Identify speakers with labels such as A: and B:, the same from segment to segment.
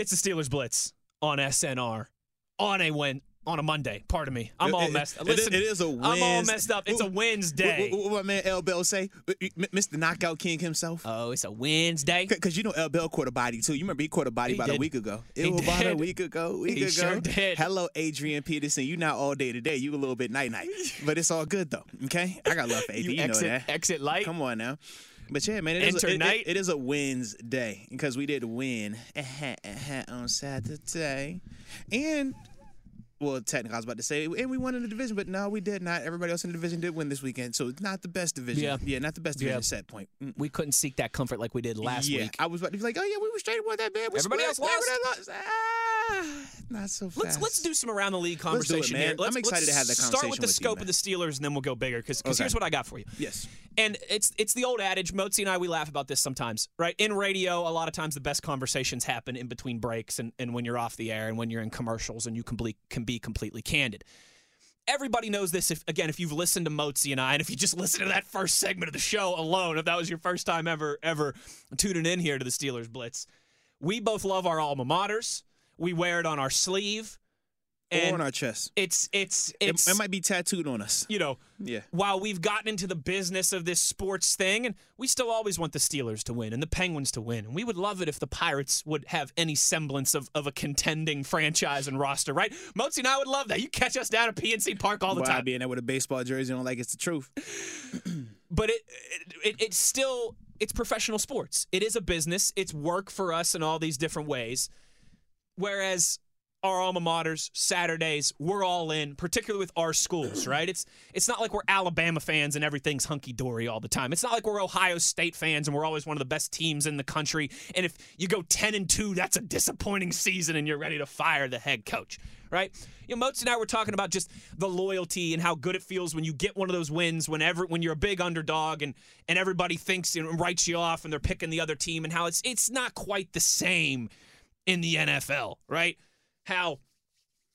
A: It's the Steelers Blitz on SNR on a win on a Monday. Pardon me. I'm all messed.
B: it-
A: Listen,
B: it is a
A: I'm all messed up. It's a Wednesday.
B: What, what, what my man L. Bell say? Uh, Mr. Knockout King himself.
A: Oh, it's a Wednesday.
B: Because you know L. Bell caught a body too. You remember he caught a body
A: He
B: about a week ago.
A: He
B: It was about a week ago. Week
A: He
B: ago.
A: sure did.
B: Hello, Adrian Peterson. You not all day today. You a little bit night night, but it's all good though. Okay, I got love for AP.
A: You
B: You,
A: exit
B: know that.
A: exit light.
B: Come on now. But yeah, man, it is, a,
A: Enter
B: it- it-
A: night.
B: it is a Wednesday because we did win on Saturday, and well, technically I was about to say, and we won in the division, but no, we did not. Everybody else in the division did win this weekend, so it's not the best division.
A: Yeah.
B: yeah not the best division
A: Yeah.
B: set point. Mm.
A: We couldn't seek that comfort like we did last
B: yeah,
A: week.
B: I was about to be like, oh yeah, we were straight with that man. We
A: Everybody
B: split.
A: else
B: Everybody else lost. Ah, not so fast.
A: Let's let's do some around the league
B: Let's do it,
A: conversation
B: man.
A: here.
B: I'm excited
A: let's
B: to have that conversation.
A: Start with the
B: with
A: scope
B: man.
A: of the Steelers, and then we'll go bigger. Because
B: Okay.
A: here's what I got for you.
B: Yes.
A: And it's it's the old adage. Motzi and I we laugh about this sometimes, right? In radio, a lot of times the best conversations happen in between breaks and, and when you're off the air and when you're in commercials and you can be, can be completely candid. Everybody knows this. If again, if you've listened to Motzi and I, and if you just listen to that first segment of the show alone, if that was your first time ever ever tuning in here to the Steelers Blitz, we both love our alma maters. We wear it on our sleeve, and
B: or on our chest.
A: it's it's
B: It,
A: it's
B: it might be tattooed on us.
A: you know
B: Yeah.
A: while we've gotten into the business of this sports thing, and we still always want the Steelers to win and the Penguins to win. And we would love it if the Pirates would have any semblance of, of a contending franchise and roster, right? Motzi and I would love that. You catch us down at PNC Park all the
B: Why
A: time.
B: being there with a baseball jersey on like it's the truth.
A: But it, it it's still it's professional sports. It is a business. It's work for us in all these different ways. Whereas our alma maters, Saturdays, we're all in, particularly with our schools, right? It's it's not like we're Alabama fans and everything's hunky dory all the time. It's not like we're Ohio State fans and we're always one of the best teams in the country. And if you go ten and two, that's a disappointing season and you're ready to fire the head coach, right? You know, Moats and I were talking about just the loyalty and how good it feels when you get one of those wins whenever when you're a big underdog and and everybody thinks and writes you off and they're picking the other team and how it's it's not quite the same in the NFL, right? How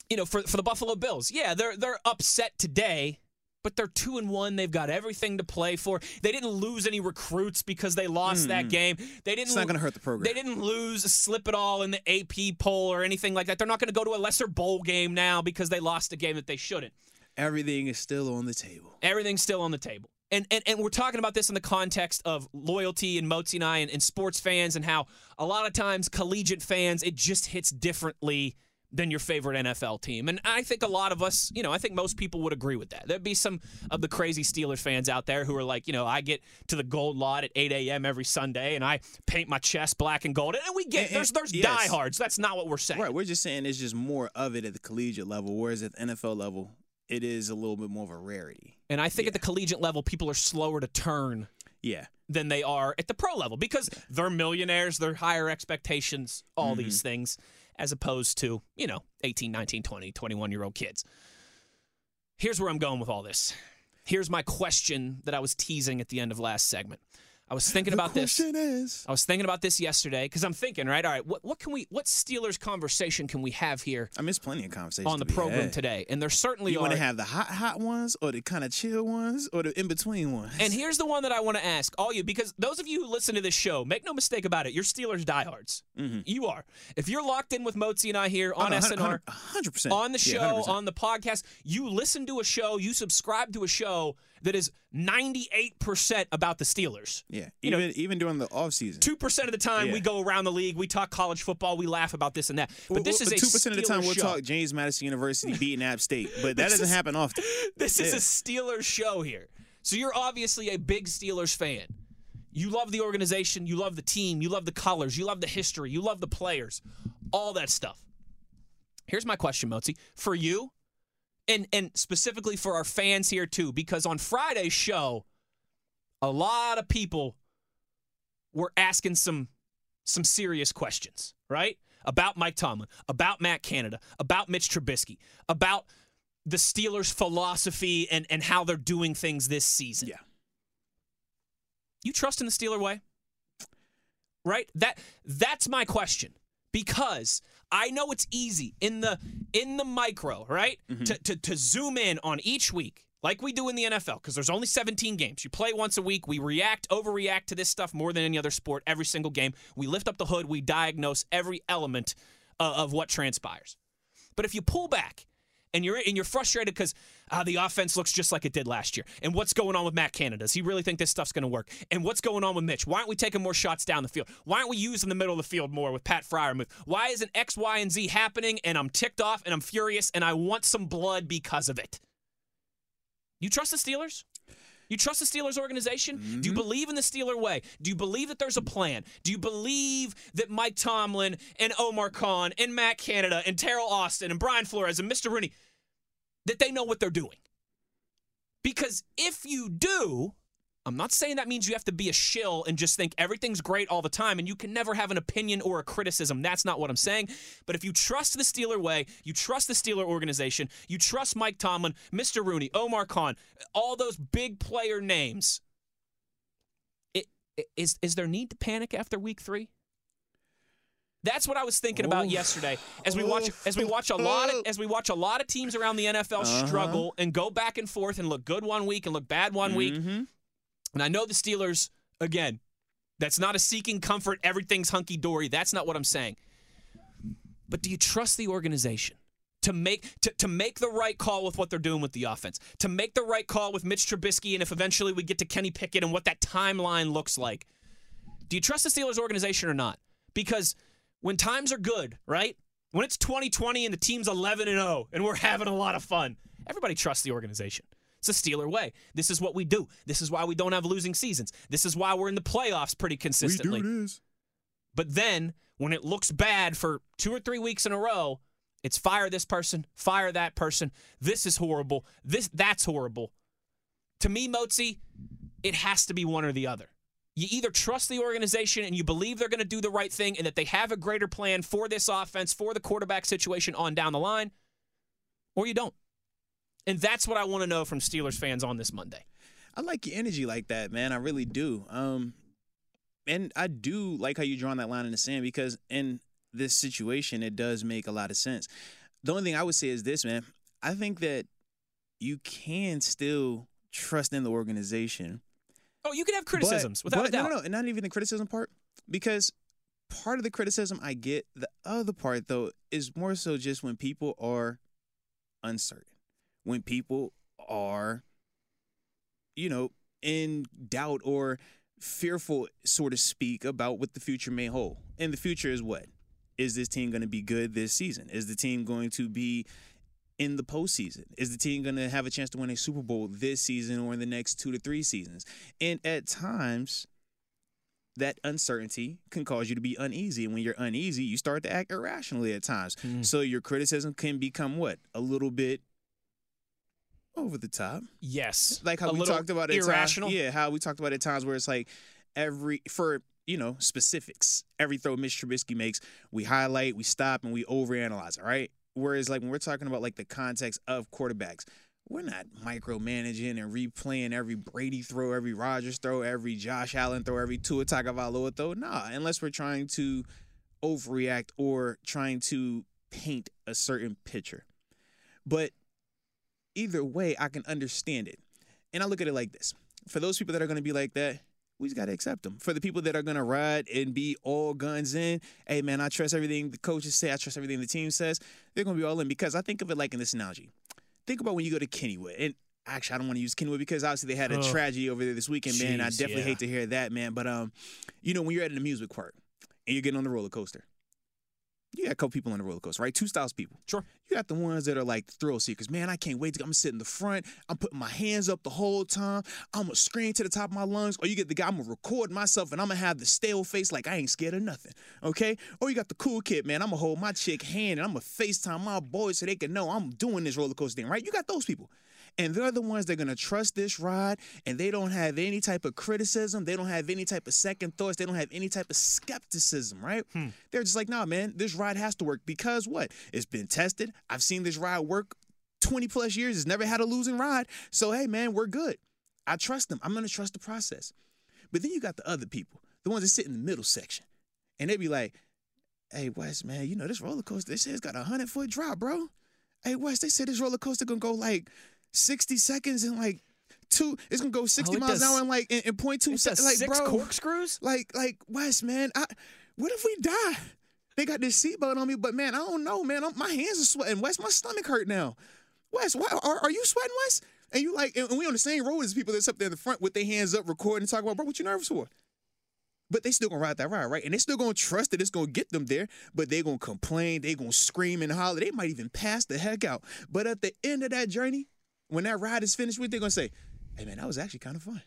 A: you know, for for the Buffalo Bills, yeah, they're they're upset today, but they're two and one. They've got everything to play for. They didn't lose any recruits because they lost that game. They didn't.
B: It's not gonna hurt the program.
A: They didn't lose, slip it all in the AP poll or anything like that. They're not going to go to a lesser bowl game now because they lost a game that they shouldn't.
B: Everything is still on the table.
A: Everything's still on the table. And, and and we're talking about this in the context of loyalty and Motzi and I and, and sports fans and how a lot of times collegiate fans it just hits differently than your favorite NFL team. And I think a lot of us, you know, I think most people would agree with that. There'd be some of the crazy Steelers fans out there who are like, you know, I get to the gold lot at 8 a.m. every Sunday and I paint my chest black and gold. And we get
B: And-
A: there's there's
B: yes.
A: diehards. That's not what we're saying.
B: Right. We're just saying it's just more of it at the collegiate level, whereas at the NFL level, it is a little bit more of a rarity.
A: And I think at the collegiate level, people are slower to turn
B: Yeah.
A: than they are at the pro level because they're millionaires, they're higher expectations, all
B: Mm-hmm.
A: these things, as opposed to, you know, 18, 19, 20, 21 year old kids. Here's where I'm going with all this. Here's my question that I was teasing at the end of last segment. I was thinking
B: the
A: about this.
B: is,
A: I was thinking about this yesterday because I'm thinking, right? All right, what, what can we, what Steelers conversation can we have here
B: I miss plenty of conversations
A: on the program
B: had.
A: today? And there certainly
B: You
A: are.
B: want to have the hot, hot ones, or the kind of chill ones, or the in between ones?
A: and here's the one that I want to ask all you, because those of you who listen to this show, make no mistake about it, you're Steelers diehards. Mm-hmm. You are. If you're locked in with Motzi and I here on oh, SNR,
B: hundred percent
A: on the show, on the podcast, you listen to a show, you subscribe to a show that is 98% about the Steelers.
B: yeah,
A: you know,
B: even even during the off season.
A: Two percent of the time
B: Yeah.
A: we go around the league, we talk college football, we laugh about this and that. But this is a
B: two percent of the time we'll talk James Madison University beating App State, but that doesn't
A: is-
B: happen often.
A: This is a Steelers show here. So you're obviously a big Steelers fan. You love the organization, you love the team, you love the colors, you love the history, you love the players, all that stuff. Here's my question, Motzi. For you, and and specifically for our fans here too, because on Friday's show, a lot of people were asking some some serious questions, right? About Mike Tomlin, about Matt Canada, about Mitch Trubisky, about the Steelers' philosophy and, and how they're doing things this season.
B: Yeah.
A: You trust in the Steeler way? Right? That that's my question. Because I know it's easy in the in the micro, right? To, to to zoom in on each week, like we do in the NFL, because there's only 17 games. You play once a week. We react, overreact to this stuff more than any other sport every single game. We lift up the hood, we diagnose every element uh, of what transpires. But if you pull back and you're and you're frustrated because uh, the offense looks just like it did last year, and what's going on with Matt Canada? Does he really think this stuff's going to work? And what's going on with Mitch? Why aren't we taking more shots down the field? Why aren't we using the middle of the field more with Pat Freiermuth? Why isn't X, Y, and Z happening? And I'm ticked off and I'm furious and I want some blood because of it. You trust the Steelers? You trust the Steelers organization? Do you believe in the Steeler way? Do you believe that there's a plan? Do you believe that Mike Tomlin and Omar Khan and Matt Canada and Teryl Austin and Brian Flores and Mr. Rooney that they know what they're doing? Because if you do, I'm not saying that means you have to be a shill and just think everything's great all the time and you can never have an opinion or a criticism. That's not what I'm saying. But if you trust the Steeler way, you trust the Steeler organization, you trust Mike Tomlin, Mr. Rooney, Omar Khan, all those big player names, it, is, is there need to panic after week three? That's what I was thinking about
B: Oof.
A: yesterday as we watch as we watch a lot of as we watch a lot of teams around the NFL
B: Uh-huh.
A: struggle and go back and forth and look good one week and look bad one week.
B: Mhm.
A: And I know the Steelers, again, that's not a seeking comfort, everything's hunky dory. That's not what I'm saying. But do you trust the organization to make to, to make the right call with what they're doing with the offense? To make the right call with Mitch Trubisky and if eventually we get to Kenny Pickett and what that timeline looks like. Do you trust the Steelers organization or not? Because when times are good, right? When it's 2020 and the team's 11 and 0 and we're having a lot of fun, everybody trusts the organization. It's a Steeler way. This is what we do. This is why we don't have losing seasons. This is why we're in the playoffs pretty consistently.
B: We do this.
A: But then when it looks bad for two or three weeks in a row, it's fire this person, fire that person. This is horrible. This that's horrible. To me, Motzi, it has to be one or the other. You either trust the organization and you believe they're going to do the right thing and that they have a greater plan for this offense, for the quarterback situation on down the line, or you don't. And that's what I want to know from Steelers fans on this Monday.
B: I like your energy like that, man. I really do. Um, and I do like how you drawing that line in the sand because in this situation, it does make a lot of sense. The only thing I would say is this, man. I think that you can still trust in the organization.
A: Oh, you can have
B: but-
A: criticisms without
B: but
A: a doubt.
B: No, no, no, and not even the criticism part, because part of the criticism I get, the other part though, is more so just when people are uncertain, when people are, you know, in doubt or fearful, so to speak, about what the future may hold. And the future is what? Is this team going to be good this season? Is the team going to be in the postseason? Is the team going to have a chance to win a Super Bowl this season or in the next two to three seasons? And at times, that uncertainty can cause you to be uneasy. And when you're uneasy, you start to act irrationally at times. Hmm. So your criticism can become what? A little bit over the top.
A: Yes.
B: Like how
A: A
B: we talked about it.
A: irrational.
B: Yeah, how we talked about it at times where it's like every, for, you know, specifics, every throw Mitch Trubisky makes, we highlight, we stop, and we overanalyze it, right? Whereas, like, when we're talking about like the context of quarterbacks, we're not micromanaging and replaying every Brady throw, every Rodgers throw, every Josh Allen throw, every Tua Tagovailoa throw. Nah, unless we're trying to overreact or trying to paint a certain picture. But either way, I can understand it. And I look at it like this. For those people that are going to be like that, we just got to accept them. For the people that are going to ride and be all guns in, hey, man, I trust everything the coaches say, I trust everything the team says, they're going to be all in because I think of it like in this analogy. Think about when you go to Kennywood. And actually, I don't want to use Kennywood because obviously they had a
A: Ugh.
B: tragedy over there this weekend, man. I definitely
A: yeah.
B: hate to hear that, man. But, um, you know, when you're at an amusement park and you're getting on the roller coaster, you got a couple people on the roller coaster, right? Two styles of people.
A: Sure.
B: You got the ones that are like thrill seekers. Man, I can't wait to. I'm sitting in the front. I'm putting my hands up the whole time. I'm gonna scream to the top of my lungs. Or you get the guy. I'm gonna record myself and I'm gonna have the stale face like I ain't scared of nothing. Okay. Or you got the cool kid, man. I'm gonna hold my chick hand and I'm gonna Facetime my boys so they can know I'm doing this roller coaster thing. Right. You got those people. And they're the ones that are gonna trust this ride, and they don't have any type of criticism. They don't have any type of second thoughts. They don't have any type of skepticism, right? Hmm. They're just like, nah, man, this ride has to work because what? It's been tested. I've seen this ride work 20 plus years. It's never had a losing ride. So hey, man, we're good. I trust them. I'm gonna trust the process. But then you got the other people, the ones that sit in the middle section, and they be like, "Hey, Wes, man, you know this roller coaster. They say it's got a hundred foot drop, bro. Hey, Wes, they said this roller coaster gonna go like 60 seconds and like two. It's gonna go 60
A: it
B: miles an hour in like in, in 0.2
A: It
B: seconds. Like,
A: six
B: bro,
A: corkscrews.
B: like, like Wes, man, I, what if we die? They got this seatbelt on me, but man, I don't know, man. I'm, my hands are sweating. Wes, my stomach hurt now. Wes, why are, are you sweating, Wes? And you like, and we on the same road as people that's up there in the front with their hands up, recording, and talking about, bro, what you nervous for? But they still gonna ride that ride, right? And they still gonna trust that it's gonna get them there, but they gonna complain, they gonna scream and holler, they might even pass the heck out. But at the end of that journey, when that ride is finished with, they're gonna say, Hey man, that was actually kind of fun.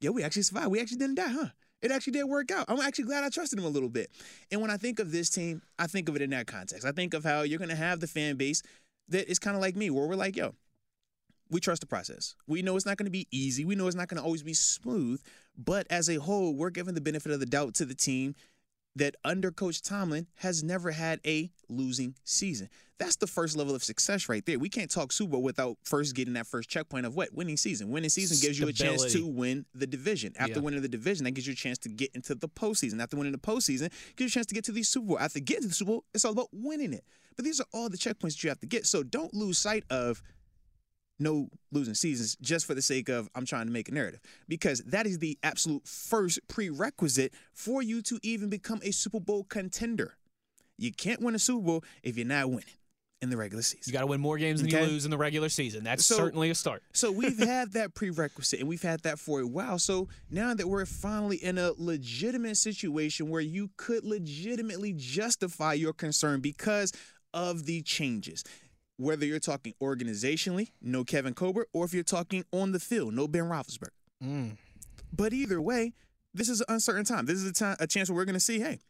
B: Yeah, we actually survived. We actually didn't die, huh? It actually did work out. I'm actually glad I trusted them a little bit. And when I think of this team, I think of it in that context. I think of how you're gonna have the fan base that is kind of like me, where we're like, yo, we trust the process. We know it's not going to be easy. We know it's not going to always be smooth. But as a whole, we're giving the benefit of the doubt to the team that under Coach Tomlin has never had a losing season. That's the first level of success right there. We can't talk Super Bowl without first getting that first checkpoint of what? Winning season. Winning season gives you a chance to win the division. After
A: Yeah.
B: winning the division, that gives you a chance to get into the postseason. After winning the postseason, gives you a chance to get to the Super Bowl. After getting to the Super Bowl, it's all about winning it. But these are all the checkpoints that you have to get. So don't lose sight of no losing seasons just for the sake of I'm trying to make a narrative because that is the absolute first prerequisite for you to even become a Super Bowl contender. You can't win a Super Bowl if you're not winning in the regular season.
A: You got to win more games than
B: Okay.
A: you lose in the regular season. That's
B: So-
A: certainly a start.
B: So we've had that prerequisite and we've had that for a while. So now that we're finally in a legitimate situation where you could legitimately justify your concern because of the changes. Whether you're talking organizationally, no Kevin Colbert, or if you're talking on the field, no Ben Roethlisberger.
A: Mm.
B: But either way, this is an uncertain time. This is a time, a chance where we're going to see, hey,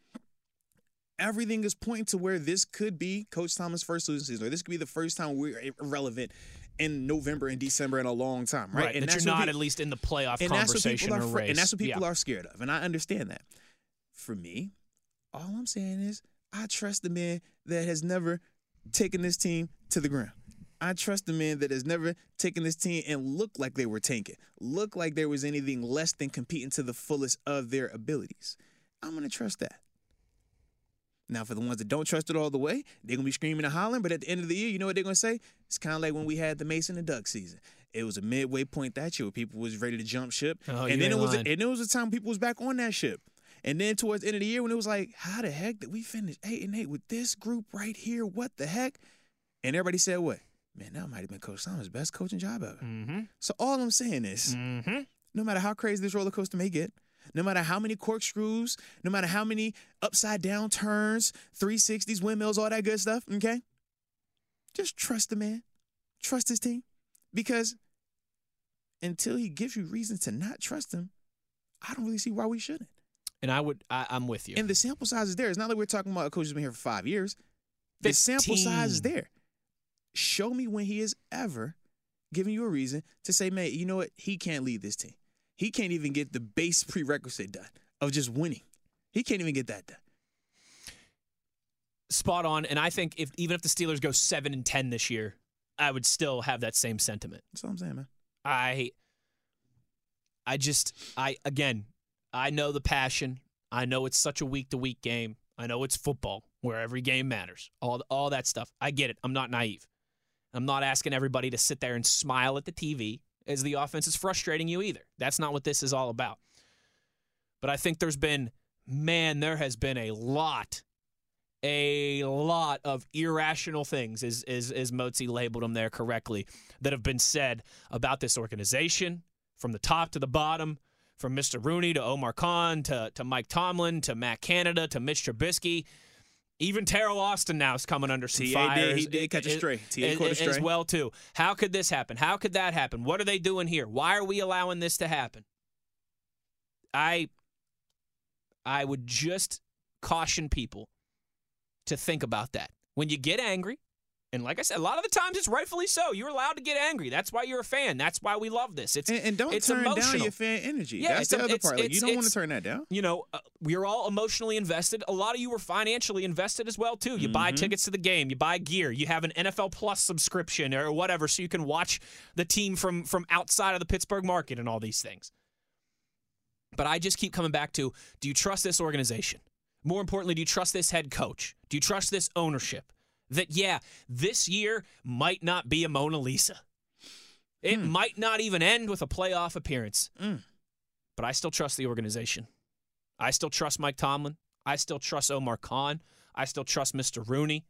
B: everything is pointing to where this could be Coach Tomlin's first losing season, or this could be the first time we're irrelevant in November and December in a long time, right?
A: Right.
B: And
A: that
B: that's
A: you're not at least in the playoff
B: and that's what
A: conversation
B: people are
A: or race.
B: and that's what people
A: yeah.
B: are scared of, and I understand that. For me, all I'm saying is I trust the man that has never taken this team to the ground. I trust the man that has never taken this team and looked like they were tanking, looked like there was anything less than competing to the fullest of their abilities. I'm gonna trust that. Now, for the ones that don't trust it all the way, they're gonna be screaming and hollering. But at the end of the year, you know what they're gonna say? It's kind of like when we had the Mason and Duck season. It was a midway point that year where people was ready to jump ship,
A: Oh,
B: and then it was and it was a time people was back on that ship. And then towards the end of the year, when it was like, how the heck did we finish eight and eight with this group right here? What the heck? And everybody said, what? Man, that might have been Coach Tomlin's best coaching job ever.
A: Mm-hmm.
B: So all I'm saying is,
A: Mm-hmm.
B: no matter how crazy this roller coaster may get, no matter how many corkscrews, no matter how many upside down turns, 360s, windmills, all that good stuff, okay? Just trust the man. Trust his team. Because until he gives you reasons to not trust him, I don't really see why we shouldn't.
A: And I would, I, I'm with you.
B: And the sample size is there. It's not like we're talking about a coach who's been here for five years. The sample size is there. Show me when he has ever given you a reason to say, man, you know what? He can't lead this team. He can't even get the base prerequisite done of just winning. He can't even get that done.
A: Spot on. And I think if even if the Steelers go seven and ten this year, I would still have that same sentiment.
B: That's all I'm saying, man.
A: I I just I again, I know the passion. I know it's such a week to week game. I know it's football where every game matters. All all that stuff. I get it. I'm not naive. I'm not asking everybody to sit there and smile at the TV as the offense is frustrating you either. That's not what this is all about. But I think there's been man, there has been a lot a lot of irrational things, as, as, as Motzi labeled them there correctly, that have been said about this organization from the top to the bottom, from Mr. Rooney to Omar Khan to, to Mike Tomlin to Matt Canada to Mitch Trubisky. Even Teryl Austin now is coming under some
B: TA
A: fire.
B: did- he did catch a stray. TA caught a stray.
A: as, well too. How could this happen? How could that happen? What are they doing here? Why are we allowing this to happen? I I would just caution people to think about that. When you get angry, and like I said, a lot of the times it's rightfully so. You're allowed to get angry. That's why you're a fan. That's why we love this. It's
B: And, and don't
A: it's
B: turn
A: emotional.
B: down your fan energy.
A: Yeah,
B: That's the
A: a-
B: other part. Like, you don't want to turn that down.
A: you know, uh, we're all emotionally invested. A lot of you were financially invested as well too. You buy
B: Mhm.
A: tickets to the game, you buy gear, you have an NFL Plus subscription or whatever, so you can watch the team from from outside of the Pittsburgh market and all these things. But I just keep coming back to: Do you trust this organization? More importantly, do you trust this head coach? Do you trust this ownership? That yeah, this year might not be a Mona Lisa. It
B: Hmm.
A: might not even end with a playoff appearance
B: Mm.
A: but I still trust the organization. I still trust Mike Tomlin. I still trust Omar Khan. I still trust Mr. Rooney.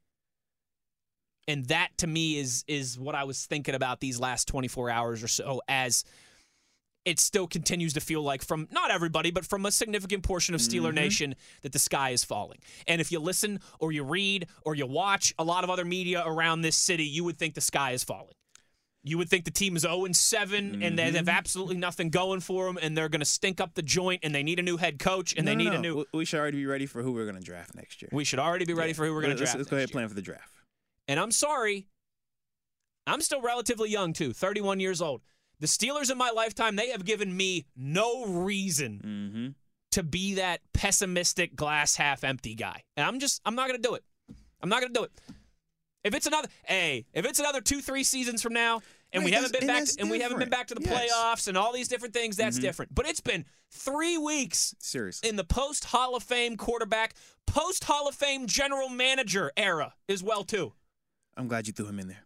A: And that to me is is what I was thinking about these last 24 hours or so as it still continues to feel like from not everybody but from a significant portion of Steeler mm-hmm. Nation that the sky is falling. And if you listen or you read or you watch a lot of other media around this city, you would think the sky is falling. You would think the team is 0 and 7 and they have mm-hmm. absolutely nothing going for them and they're going to stink up the joint and they need a new head coach and
B: No,
A: they need
B: no.
A: a new.
B: We- We should already be ready for who we're going to draft next year.
A: We should already be ready
B: Yeah.
A: for who we're going to draft.
B: Let's go ahead and plan for the draft.
A: And I'm sorry, I'm still relatively young too, 31 years old. The Steelers in my lifetime, they have given me no reason
B: Mm-hmm.
A: to be that pessimistic glass half empty guy. And I'm just I'm not going to do it. I'm not going to do it. If it's another hey, if it's another 2-3 seasons from now and we haven't been back
B: that's
A: and we haven't been back to the
B: Yes.
A: playoffs and all these different things, that's
B: Mhm.
A: different. But it's been 3 weeks
B: Seriously.
A: in the post Hall of Fame quarterback, post Hall of Fame general manager era as well too.
B: I'm glad you threw him in there.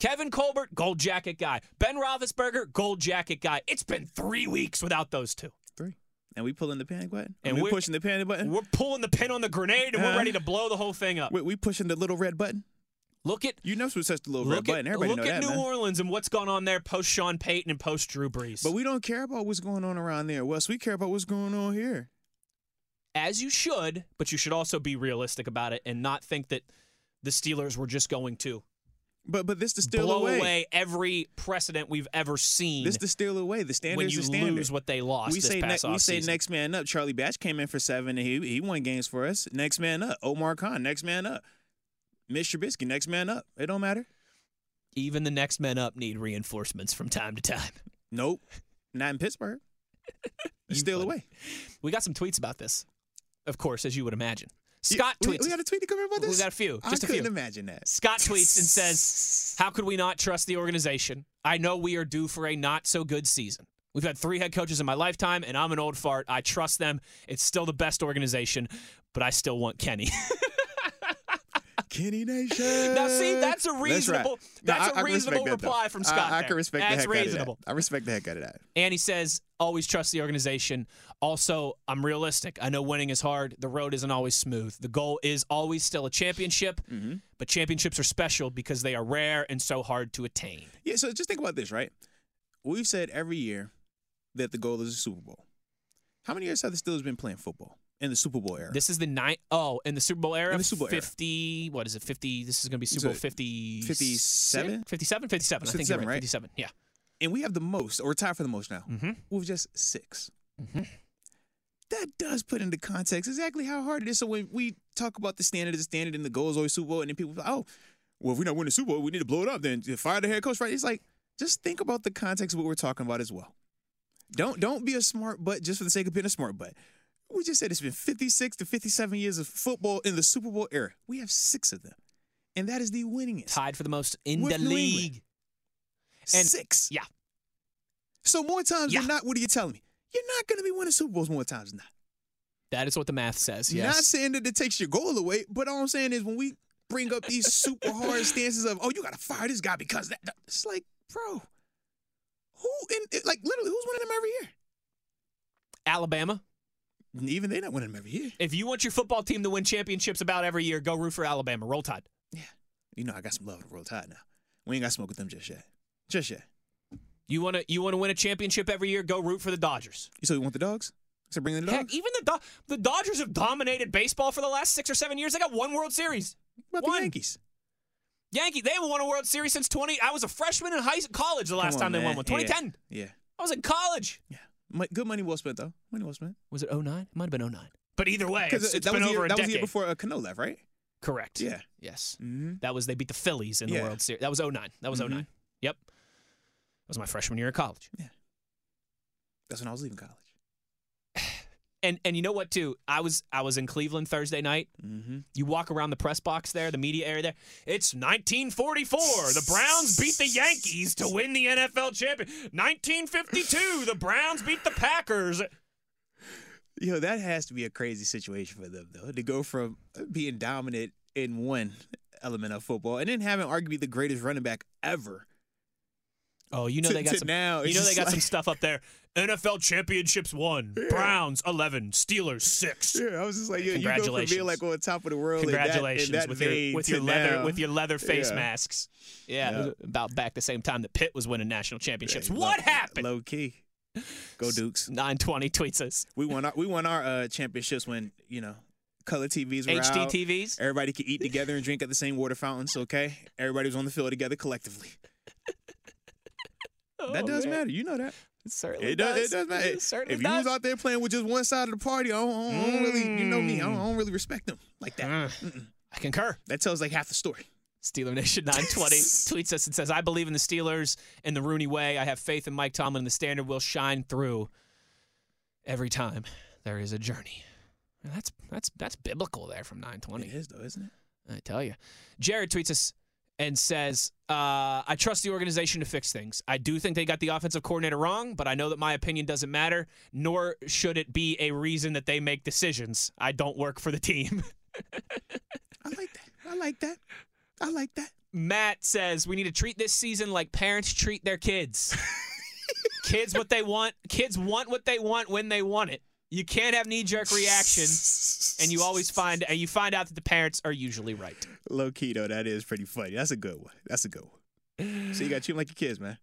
A: Kevin Colbert, gold jacket guy. Ben Roethlisberger, gold jacket guy. It's been three weeks without those two.
B: Three. And we pulling the panic button.
A: And
B: we
A: we're-
B: pushing the panic button.
A: We're pulling the pin on the grenade and we're
B: Uh-huh.
A: ready to blow the whole thing up.
B: We, we pushing the little red button.
A: Look at
B: You know what's such the little red
A: look
B: button.
A: at,
B: Everybody
A: look at
B: that,
A: New
B: man.
A: Orleans and what's gone on there post Sean Payton and post Drew Brees.
B: But we don't care about what's going on around there, Wes. We care about what's going on here.
A: as you should, but you should also be realistic about it and not think that the Steelers were just going to
B: But but this the
A: blow
B: away.
A: away every precedent we've ever seen
B: This steal away. The standard
A: when
B: is
A: you
B: the standard.
A: lose what they lost
B: we
A: this
B: say ne- we say next man up. Charlie Batch came in for seven and he he won games for us. Next man up. Omar Khan. Next man up. Mitch Trubisky. Next man up. It don't matter.
A: Even the next men up need reinforcements from time to time.
B: Nope. Not in Pittsburgh. Steal away.
A: We got some tweets about this, of course, as you would imagine. Scott
B: we,
A: tweets.
B: we got a tweet to come about
A: We got a few, just
B: I
A: a
B: couldn't
A: few.
B: imagine that.
A: Scott tweets and says, How could we not trust the organization? I know we are due for a not so good season. We've had three head coaches in my lifetime, and I'm an old fart. I trust them. It's still the best organization, but I still want Kenny.
B: Kenny Nation.
A: now, see, that's a
B: right.
A: reasonable.
B: No,
A: That's
B: I- I
A: a
B: can
A: reasonable
B: that, though.
A: reply from Scott.
B: I,
A: there.
B: can respect
A: That's
B: the heck
A: reasonable.
B: out of that. I respect the heck out of that.
A: And he says, always trust the organization. Also, I'm realistic. I know winning is hard. The road isn't always smooth. The goal is always still a championship,
B: Mm-hmm.
A: but championships are special because they are rare and so hard to attain.
B: Yeah, so just think about this, right? We've said every year that the goal is a Super Bowl. How many years have the Steelers been playing football in the Super Bowl era?
A: This is the nine oh in the Super Bowl era.
B: In the Super Bowl era.
A: 50, what is it? 50, this is going to be Super Bowl
B: it
A: 50.
B: 57?
A: 57? 57. I think you're
B: 57,
A: right.
B: right?
A: 57. Yeah.
B: and we have the most, or tied for the most now,
A: Mhm.
B: with just 6
A: Mhm.
B: That does put into context exactly how hard it is. So when we talk about the standard a standard and the goal is always Super Bowl, and then people say, oh, well, if we're not winning the Super Bowl, we need to blow it up. Then fire the head coach, right? It's like just think about the context of what we're talking about as well. Don't don't be a smart butt just for the sake of being a smart butt. We just said it's been 56 to 57 years of football in the Super Bowl era. We have six of them. and that is the winningest.
A: Tied for the most in the league. And-
B: Six.
A: Yeah.
B: So more times
A: Yeah.
B: than not, what are you telling me? You're not going to be winning Super Bowls more times than not.
A: That is what the math says. Yes.
B: Not saying that it takes your goal away, but all I'm saying is when we bring up these super hard stances of, oh, you got to fire this guy because that, that- it's like, bro, who in like literally who's winning them every year?
A: Alabama.
B: Even they not winning them every year.
A: If you want your football team to win championships about every year, go root for Alabama. Roll Tide.
B: Yeah, you know I got some love for Roll Tide now. We ain't got smoke with them just yet, just yet.
A: You want to you want to win a championship every year? Go root for the Dodgers.
B: You so you want the dogs? So bring in the
A: Heck, even the Do- the Dodgers have dominated baseball for the last six or seven years. They got one World Series.
B: What about
A: one.
B: the Yankees?
A: Yankee, they haven't won a World Series since 20. I was a freshman in high college the last
B: Come
A: time
B: on,
A: they won one.
B: Yeah.
A: 2010.
B: Yeah,
A: I was in college.
B: yeah. Mo- Good money well spent though. Money well spent.
A: Was it 09? It might have been 09. But either way, it's,
B: Because
A: it's
B: that
A: been
B: was
A: over
B: year,
A: a
B: that was the
A: decade.
B: year before uh, Cano left, right?
A: Correct.
B: Yeah.
A: Yes.
B: Mm-hmm.
A: That was they beat the Phillies in the World Series. That was 09. That was
B: Mhm.
A: 09. Yep. That was my freshman year of college. Yeah.
B: That's when I was leaving college.
A: And and you know what too? I was I was in Cleveland Thursday night.
B: Mm-hmm.
A: You walk around the press box there, the media area there. It's 1944. The Browns beat the Yankees to win the NFL champion. 1952. The Browns beat the Packers.
B: Yo, that has to be a crazy situation for them, though, to go from being dominant in one element of football and then having arguably the greatest running back ever.
A: Oh, you know
B: To-
A: they got some.
B: now,
A: you know they
B: just
A: got some stuff up there. NFL championships one. Browns 11. Steelers six.
B: Yeah, I was just like, yo, you go from
A: Congratulations.
B: being like on top of the world. in that- in
A: Congratulations
B: that
A: with your with your leather
B: now.
A: with your leather face
B: Yeah.
A: masks. Yeah,
B: Yeah.
A: about back the same time that Pitt was winning national championships.
B: Hey,
A: what
B: low-
A: happened?
B: Low key. Go Dukes.
A: 920 tweets us.
B: We won our we won our uh, championships when you know color TVs were
A: HD
B: out.
A: TVs.
B: Everybody could eat together and drink at the same water fountains. Okay, everybody was on the field together collectively. That
A: Oh,
B: does
A: man.
B: matter. You know that.
A: It certainly
B: It does. It does matter.
A: It certainly
B: if you
A: does.
B: was out there playing with just one side of the party, I don't, I don't really, you know me, I don't, I don't really respect them like that.
A: Mm. I concur.
B: That tells like half the story.
A: Steeler Nation 920 tweets us and says, I believe in the Steelers and the Rooney way. I have faith in Mike Tomlin and the standard will shine through every time there is a journey. That's that's that's biblical there from 920.
B: It is though, isn't it?
A: I tell you. Jared tweets us and says, uh, I trust the organization to fix things. I do think they got the offensive coordinator wrong, but I know that my opinion doesn't matter, nor should it be a reason that they make decisions. I don't work for the team.
B: I like that. I like that. I like that.
A: Matt says we need to treat this season like parents treat their kids. kids what they want. Kids want what they want when they want it. You can't have knee jerk reaction, and you always find and you find out that the parents are usually right.
B: Low key though, that is pretty funny. That's a good one. That's a good one. So you got to treat them like your kids, man.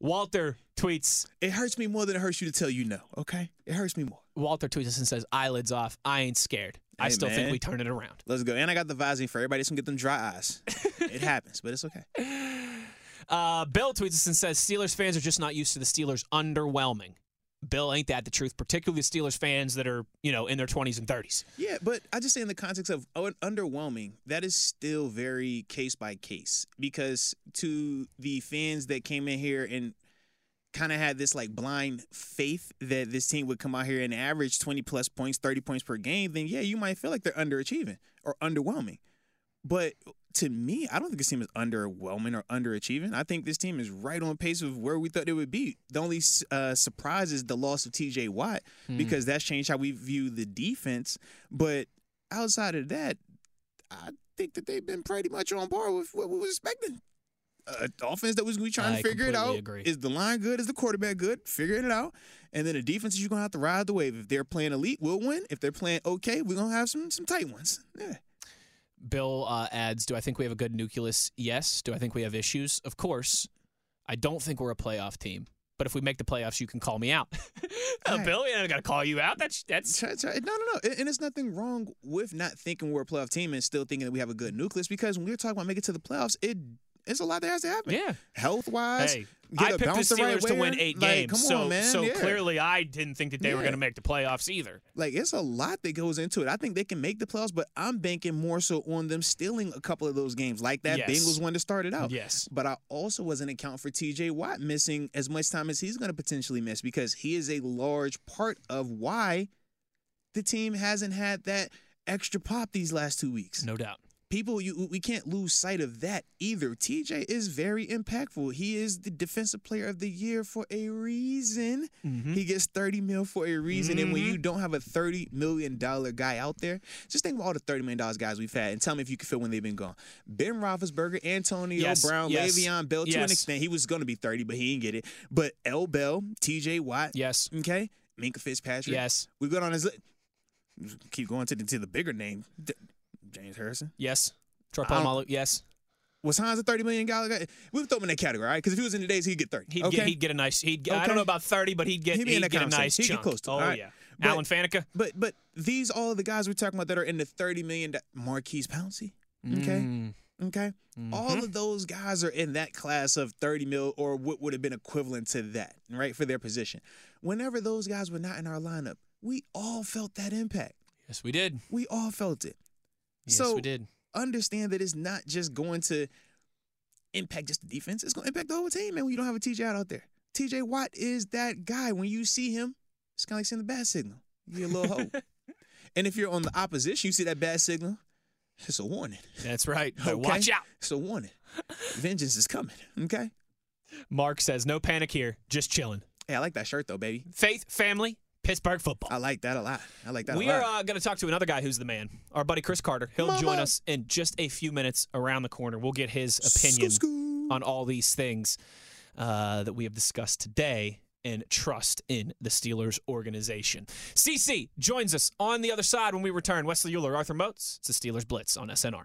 A: Walter tweets.
B: It hurts me more than it hurts you to tell you no. Okay, it hurts me more.
A: Walter tweets us and says, "Eyelids off. I ain't scared. I
B: Hey,
A: still think we turn it around."
B: Let's go. And I got the Visine for everybody that's gonna get them dry eyes. it happens, but it's okay.
A: Uh, Bill tweets us and says, "Steelers fans are just not used to the Steelers underwhelming." Bill, ain't that the truth? Particularly the Steelers fans that are, you know, in their 20s and 30s.
B: Yeah, but I just say in the context of oh, underwhelming, that is still very case by case because to the fans that came in here and kind of had this like blind faith that this team would come out here and average 20 plus points, 30 points per game, then yeah, you might feel like they're underachieving or underwhelming. But to me, I don't think this team is underwhelming or underachieving. I think this team is right on pace with where we thought it would be. The only uh, surprise is the loss of TJ Watt because that's changed how we view the defense. But outside of that, I think that they've been pretty much on par with what we were expecting. Uh, offense that was going to be trying
A: I
B: to figure it out.
A: agree.
B: Is the line good? Is the quarterback good? Figuring it out. And then the defense is you're going to have to ride the wave. If they're playing elite, we'll win. If they're playing okay, we're going to have some some tight ones. Yeah.
A: Bill uh, adds, "Do I think we have a good nucleus? Yes. Do I think we have issues? Of course. I don't think we're a playoff team. But if we make the playoffs, you can call me out. uh,
B: Right.
A: Bill, I got to call you out. That's that's
B: No, no, no. And- And there's nothing wrong with not thinking we're a playoff team and still thinking that we have a good nucleus because when we're talking about making it to the playoffs, it it's a lot that has to happen.
A: yeah.
B: Health wise,
A: Hey,
B: get
A: I picked the
B: the right
A: Steelers to win eight
B: Like,
A: games,
B: come
A: so
B: on,
A: so
B: Yeah.
A: clearly I didn't think that they were going to make the playoffs either.
B: like it's a lot that goes into it. I think they can make the playoffs, but I'm banking more so on them stealing a couple of those games, like that
A: Yes.
B: Bengals one to start it out.
A: Yes.
B: But I also wasn't account for TJ Watt missing as much time as he's going to potentially miss because he is a large part of why the team hasn't had that extra pop these last two weeks.
A: No doubt.
B: People you we can't lose sight of that either. TJ is very impactful. He is the defensive player of the year for a reason.
A: Mm-hmm.
B: He gets 30 mil for a reason. And when you don't have a 30 million dollar guy out there, just think of all the 30 million dollars guys we've had and tell me if you can feel when they've been gone. Ben Roethlisberger, Antonio
A: Yes,
B: Brown,
A: yes,
B: Le'Veon Bell to an extent. He was going to be 30, but he didn't get it. But L. Bell, TJ Watt,
A: Yes.
B: okay, Minkah Fitzpatrick.
A: Yes.
B: We go on his li- keep going to the to the bigger name, James Harrison.
A: Yes. Troy Polamalu. Yes.
B: Was Hines a thirty million dollar guy? We would throw him in that category, right? Because if he was in the days, he'd get thirty.
A: He'd
B: okay?
A: get he'd get a nice. He'd get, I don't know about thirty, but he'd get
B: He'd
A: he'd get a nice
B: He'd get close to
A: oh
B: right.
A: yeah.
B: But-
A: Alan Faneca.
B: but but these all the guys we're talking about that are in the thirty million. Maurkice Pouncey. Okay.
A: Mm.
B: Okay. All of those guys are in that class of 30 mil or what would have been equivalent to that, right? For their position. Whenever those guys were not in our lineup, we all felt that impact.
A: Yes, we did.
B: We all felt it.
A: Yes,
B: so
A: we did.
B: understand that it's not just going to impact just the defense, it's going to impact the whole team, man, when you don't have a TJ out, out there. TJ Watt is that guy. When you see him, it's kind of like seeing the bad signal. You get a little hope. and if you're on the opposition, you see that bad signal, it's a warning.
A: That's right.
B: Okay?
A: Watch out.
B: It's a warning. Vengeance is coming. Okay.
A: Mark says no panic here, just chilling.
B: Hey, I like that shirt though, baby.
A: Faith, family, Pittsburgh football.
B: I like that a lot. I like that a lot.
A: We are uh, going to talk to another guy who's the man, our buddy Chris Carter. He'll
B: Mama.
A: join us in just a few minutes around the corner. We'll get his opinion on all these things uh, that we have discussed today and trust in the Steelers organization. CC joins us on the other side when we return. Wesley Euler, Arthur Moats. It's the Steelers Blitz on SNR.